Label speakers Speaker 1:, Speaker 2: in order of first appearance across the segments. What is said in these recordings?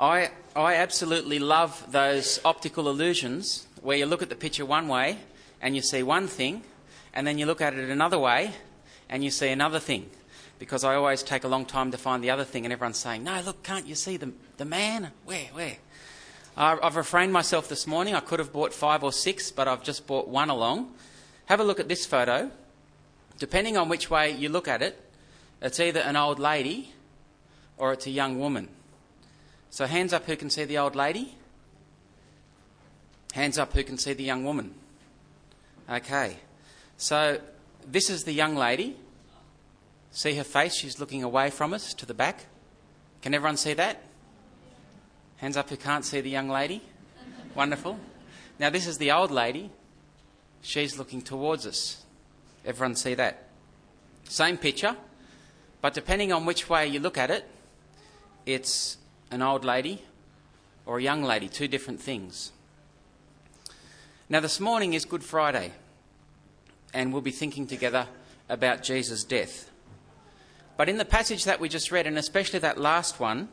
Speaker 1: I, I absolutely love those optical illusions where you look at the picture one way and you see one thing, and then you look at it another way and you see another thing. Because I always take a long time to find the other thing, and everyone's saying, No, look, can't you see the, the man? Where, where? I've refrained myself this morning. I could have bought five or six, but I've just bought one along. Have a look at this photo. Depending on which way you look at it, it's either an old lady or it's a young woman. So, hands up who can see the old lady. Hands up who can see the young woman. Okay. So, this is the young lady. See her face? She's looking away from us to the back. Can everyone see that? Hands up who can't see the young lady. Wonderful. Now, this is the old lady. She's looking towards us. Everyone see that? Same picture, but depending on which way you look at it, it's an old lady or a young lady, two different things. Now, this morning is Good Friday, and we'll be thinking together about Jesus' death. But in the passage that we just read, and especially that last one,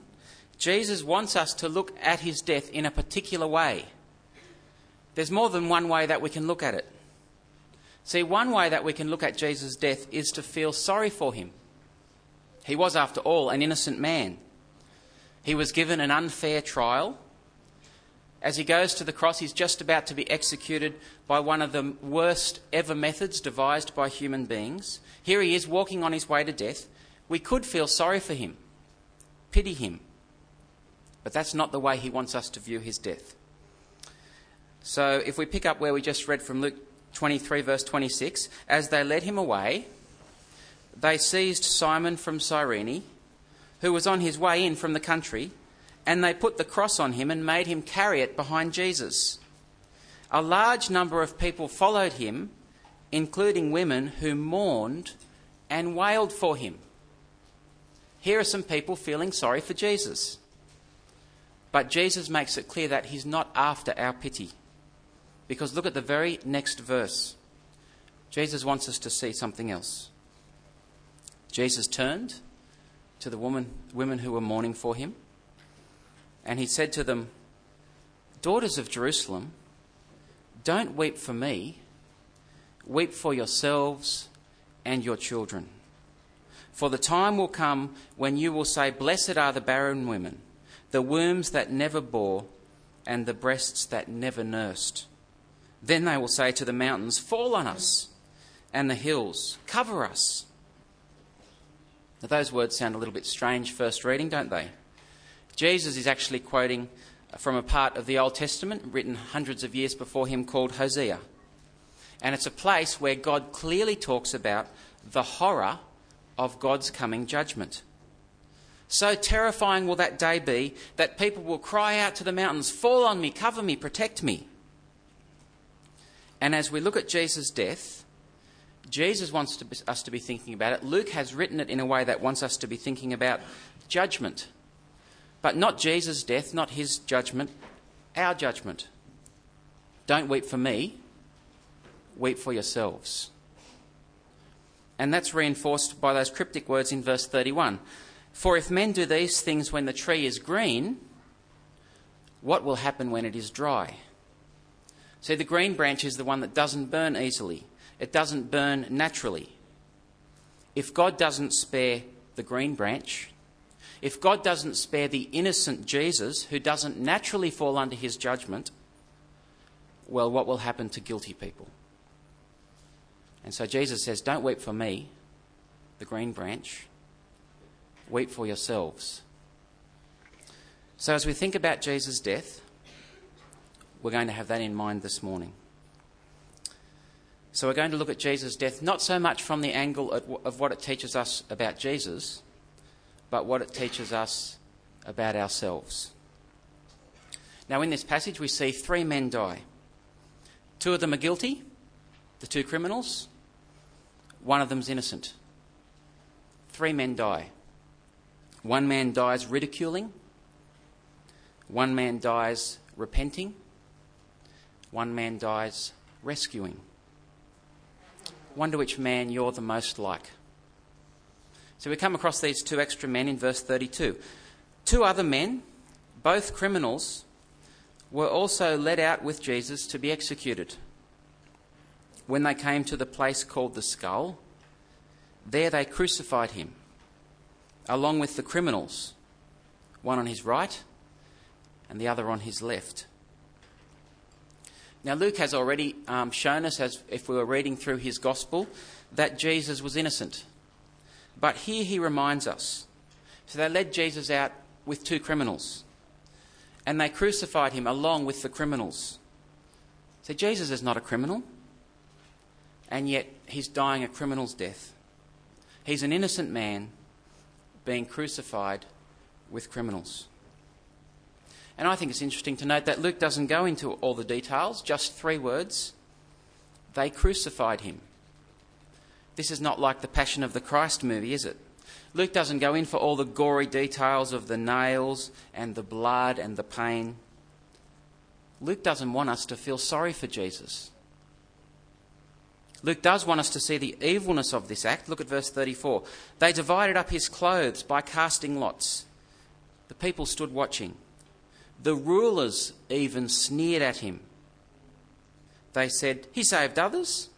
Speaker 1: Jesus wants us to look at his death in a particular way. There's more than one way that we can look at it. See, one way that we can look at Jesus' death is to feel sorry for him. He was, after all, an innocent man. He was given an unfair trial. As he goes to the cross, he's just about to be executed by one of the worst ever methods devised by human beings. Here he is walking on his way to death. We could feel sorry for him, pity him. But that's not the way he wants us to view his death. So if we pick up where we just read from Luke 23, verse 26, as they led him away, they seized Simon from Cyrene who was on his way in from the country, and they put the cross on him and made him carry it behind Jesus. A large number of people followed him, including women who mourned and wailed for him. Here are some people feeling sorry for Jesus. But Jesus makes it clear that he's not after our pity. Because look at the very next verse. Jesus wants us to see something else. Jesus turned to the woman, women who were mourning for him. And he said to them, Daughters of Jerusalem, don't weep for me, weep for yourselves and your children. For the time will come when you will say, Blessed are the barren women, the wombs that never bore, and the breasts that never nursed. Then they will say to the mountains, Fall on us, and the hills, Cover us. Now, those words sound a little bit strange first reading, don't they? Jesus is actually quoting from a part of the Old Testament written hundreds of years before him called Hosea. And it's a place where God clearly talks about the horror of God's coming judgment. So terrifying will that day be that people will cry out to the mountains, Fall on me, cover me, protect me. And as we look at Jesus' death, Jesus wants to be, us to be thinking about it. Luke has written it in a way that wants us to be thinking about judgment. But not Jesus' death, not his judgment, our judgment. Don't weep for me, weep for yourselves. And that's reinforced by those cryptic words in verse 31. For if men do these things when the tree is green, what will happen when it is dry? See, the green branch is the one that doesn't burn easily it doesn't burn naturally. If God doesn't spare the green branch, if God doesn't spare the innocent Jesus who doesn't naturally fall under his judgment, well, what will happen to guilty people? And so Jesus says, Don't weep for me, the green branch, weep for yourselves. So as we think about Jesus' death, we're going to have that in mind this morning. So we're going to look at Jesus' death not so much from the angle of what it teaches us about Jesus, but what it teaches us about ourselves. Now, in this passage, we see three men die. Two of them are guilty, the two criminals. One of them's innocent. Three men die. One man dies ridiculing. One man dies repenting. One man dies rescuing. Wonder which man you're the most like. So we come across these two extra men in verse 32. Two other men, both criminals were also led out with Jesus to be executed. When they came to the place called the skull, there they crucified him, along with the criminals, one on his right and the other on his left. Now, Luke has already um, shown us, as if we were reading through his gospel, that Jesus was innocent. But here he reminds us. So they led Jesus out with two criminals, and they crucified him along with the criminals. So Jesus is not a criminal, and yet he's dying a criminal's death. He's an innocent man being crucified with criminals. And I think it's interesting to note that Luke doesn't go into all the details, just three words. They crucified him. This is not like the Passion of the Christ movie, is it? Luke doesn't go in for all the gory details of the nails and the blood and the pain. Luke doesn't want us to feel sorry for Jesus. Luke does want us to see the evilness of this act. Look at verse 34. They divided up his clothes by casting lots. The people stood watching. The rulers even sneered at him. They said, He saved others.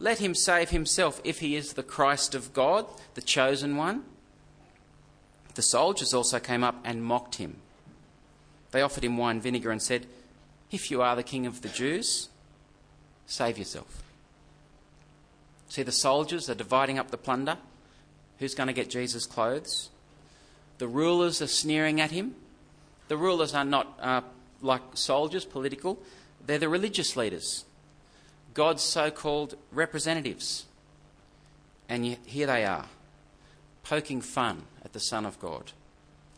Speaker 1: Let him save himself if he is the Christ of God, the chosen one. The soldiers also came up and mocked him. They offered him wine vinegar and said, If you are the king of the Jews, save yourself. See, the soldiers are dividing up the plunder. Who's going to get Jesus' clothes? The rulers are sneering at him. The rulers are not uh, like soldiers, political, they're the religious leaders, God's so called representatives. And yet here they are, poking fun at the Son of God,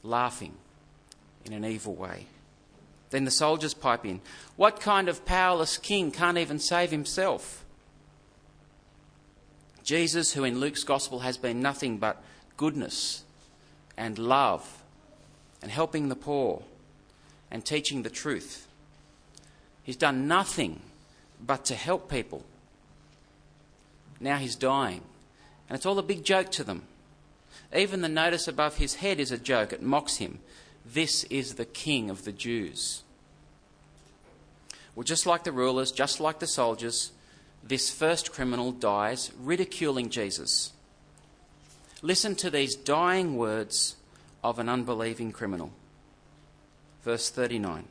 Speaker 1: laughing in an evil way. Then the soldiers pipe in. What kind of powerless king can't even save himself? Jesus, who in Luke's gospel has been nothing but goodness and love and helping the poor and teaching the truth. He's done nothing but to help people. Now he's dying. And it's all a big joke to them. Even the notice above his head is a joke. It mocks him. This is the king of the Jews. Well, just like the rulers, just like the soldiers, this first criminal dies ridiculing Jesus. Listen to these dying words of an unbelieving criminal. Verse 39.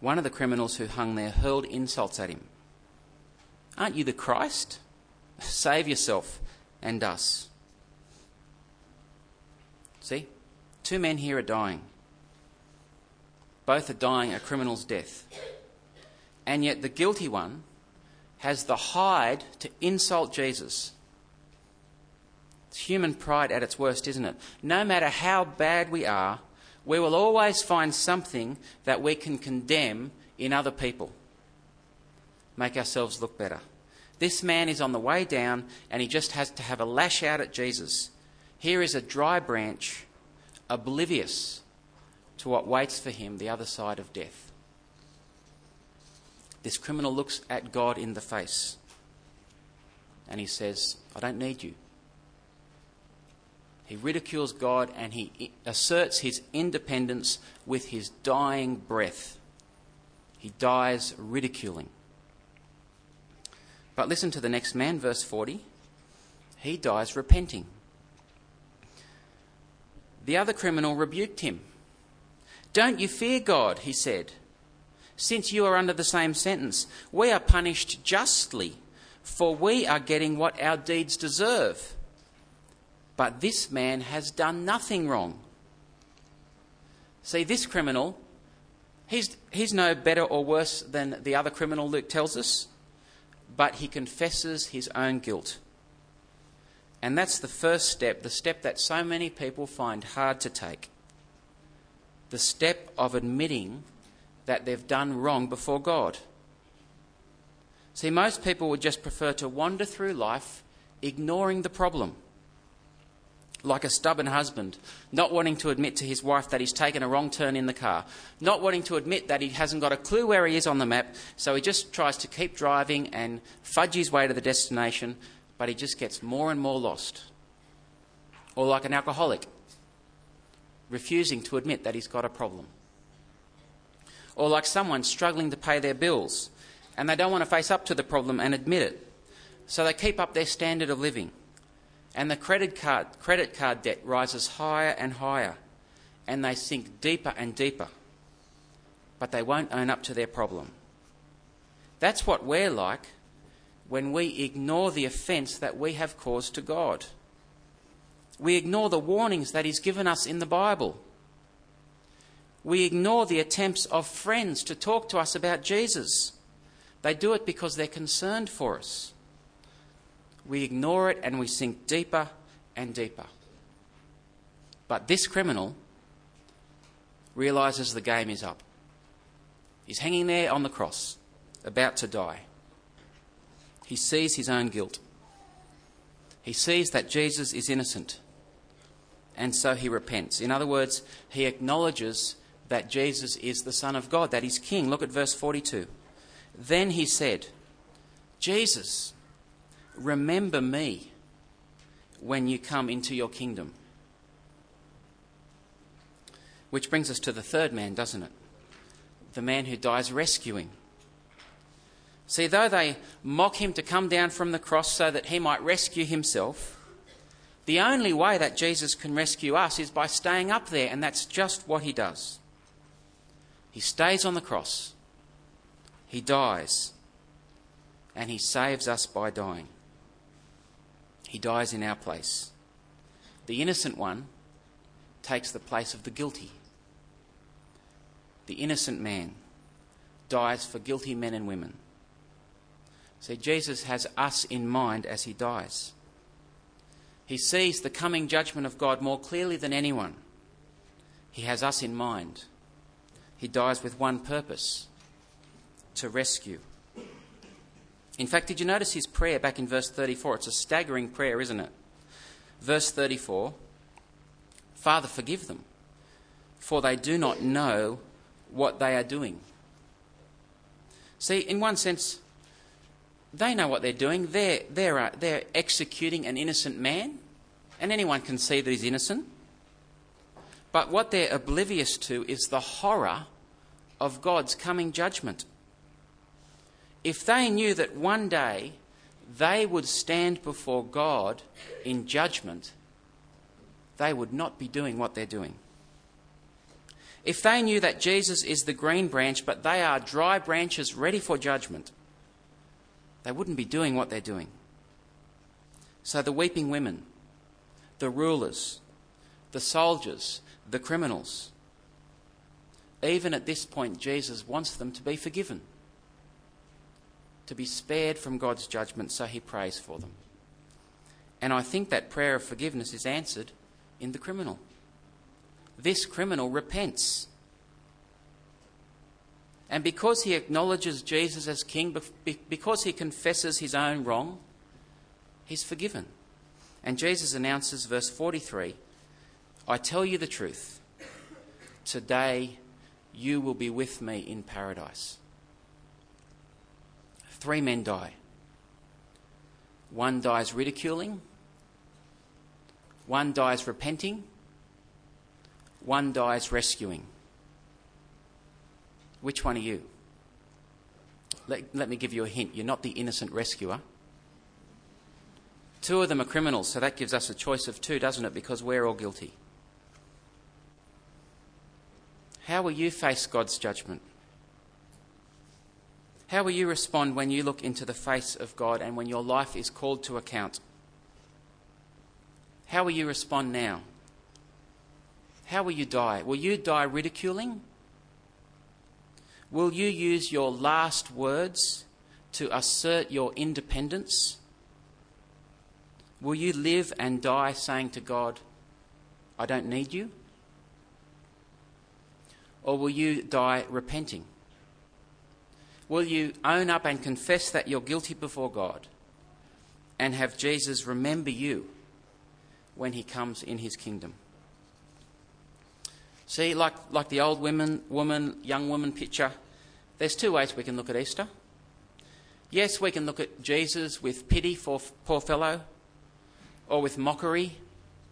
Speaker 1: One of the criminals who hung there hurled insults at him. Aren't you the Christ? Save yourself and us. See? Two men here are dying. Both are dying a criminal's death. And yet the guilty one has the hide to insult Jesus. It's human pride at its worst, isn't it? No matter how bad we are, we will always find something that we can condemn in other people. Make ourselves look better. This man is on the way down and he just has to have a lash out at Jesus. Here is a dry branch, oblivious to what waits for him the other side of death. This criminal looks at God in the face and he says, I don't need you. He ridicules God and he asserts his independence with his dying breath. He dies ridiculing. But listen to the next man, verse 40. He dies repenting. The other criminal rebuked him. Don't you fear God, he said, since you are under the same sentence. We are punished justly, for we are getting what our deeds deserve. But this man has done nothing wrong. See, this criminal, he's, he's no better or worse than the other criminal, Luke tells us, but he confesses his own guilt. And that's the first step, the step that so many people find hard to take. The step of admitting that they've done wrong before God. See, most people would just prefer to wander through life ignoring the problem like a stubborn husband, not wanting to admit to his wife that he's taken a wrong turn in the car, not wanting to admit that he hasn't got a clue where he is on the map, so he just tries to keep driving and fudge his way to the destination, but he just gets more and more lost. Or like an alcoholic, refusing to admit that he's got a problem. Or like someone struggling to pay their bills and they don't want to face up to the problem and admit it. So they keep up their standard of living. And the credit card, credit card debt rises higher and higher and they sink deeper and deeper. But they won't own up to their problem. That's what we're like when we ignore the offence that we have caused to God. We ignore the warnings that He's given us in the Bible. We ignore the attempts of friends to talk to us about Jesus. They do it because they're concerned for us. We ignore it and we sink deeper and deeper. But this criminal realizes the game is up. He's hanging there on the cross, about to die. He sees his own guilt. He sees that Jesus is innocent, and so he repents. In other words, he acknowledges that Jesus is the Son of God, that he's King. Look at verse 42. Then he said, Jesus, remember me when you come into your kingdom. Which brings us to the third man, doesn't it? The man who dies rescuing. See, though they mock him to come down from the cross so that he might rescue himself, the only way that Jesus can rescue us is by staying up there, and that's just what he does. He stays on the cross, he dies, and he saves us by dying. He dies in our place. The innocent one takes the place of the guilty. The innocent man dies for guilty men and women. See, Jesus has us in mind as he dies. He sees the coming judgment of God more clearly than anyone. He has us in mind. He dies with one purpose to rescue. In fact, did you notice his prayer back in verse 34? It's a staggering prayer, isn't it? Verse 34 Father, forgive them, for they do not know what they are doing. See, in one sense, they know what they're doing. They're, they're, they're executing an innocent man, and anyone can see that he's innocent. But what they're oblivious to is the horror of God's coming judgment if they knew that one day they would stand before God in judgment, they would not be doing what they're doing. If they knew that Jesus is the green branch, but they are dry branches ready for judgment, they wouldn't be doing what they're doing. So the weeping women, the rulers, the soldiers, the criminals, even at this point, Jesus wants them to be forgiven to be spared from God's judgment, so he prays for them. And I think that prayer of forgiveness is answered in the criminal. This criminal repents. And because he acknowledges Jesus as king, because he confesses his own wrong, he's forgiven. And Jesus announces, verse 43 I tell you the truth. Today you will be with me in paradise three men die. One dies ridiculing, one dies repenting, one dies rescuing. Which one are you? Let, let me give you a hint. You're not the innocent rescuer. Two of them are criminals, so that gives us a choice of two, doesn't it? Because we're all guilty. How will you face God's judgment? How will you respond when you look into the face of God and when your life is called to account? How will you respond now? How will you die? Will you die ridiculing? Will you use your last words to assert your independence? Will you live and die saying to God, I don't need you? Or will you die repenting? Will you own up and confess that you're guilty before God and have Jesus remember you when he comes in his kingdom? See, like, like the old women, woman, young woman picture, there's two ways we can look at Easter. Yes, we can look at Jesus with pity for poor fellow, or with mockery,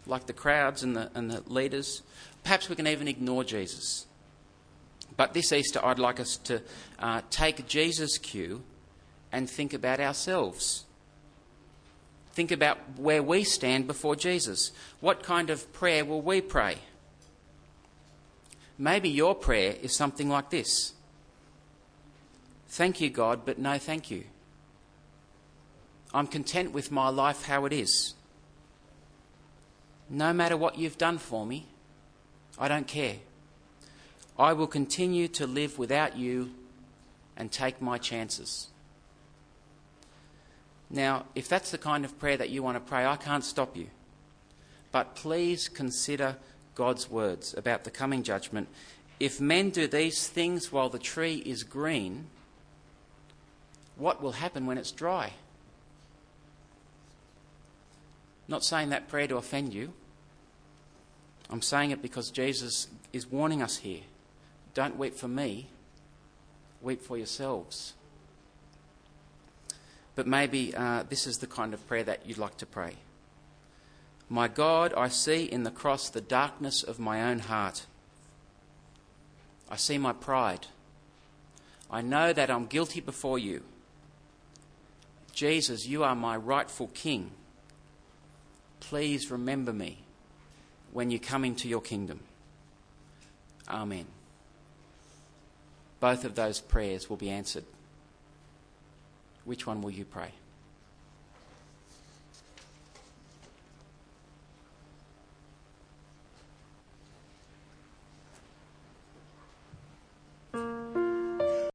Speaker 1: like the crowds and the, and the leaders. Perhaps we can even ignore Jesus. But this Easter, I'd like us to uh, take Jesus' cue and think about ourselves. Think about where we stand before Jesus. What kind of prayer will we pray? Maybe your prayer is something like this Thank you, God, but no thank you. I'm content with my life how it is. No matter what you've done for me, I don't care. I will continue to live without you and take my chances. Now, if that's the kind of prayer that you want to pray, I can't stop you. But please consider God's words about the coming judgment. If men do these things while the tree is green, what will happen when it's dry? not saying that prayer to offend you. I'm saying it because Jesus is warning us here. Don't weep for me, weep for yourselves. But maybe uh, this is the kind of prayer that you'd like to pray. My God, I see in the cross the darkness of my own heart. I see my pride. I know that I'm guilty before you. Jesus, you are my rightful King. Please remember me when you come into your kingdom. Amen. Both of those prayers will be answered. Which one will you pray?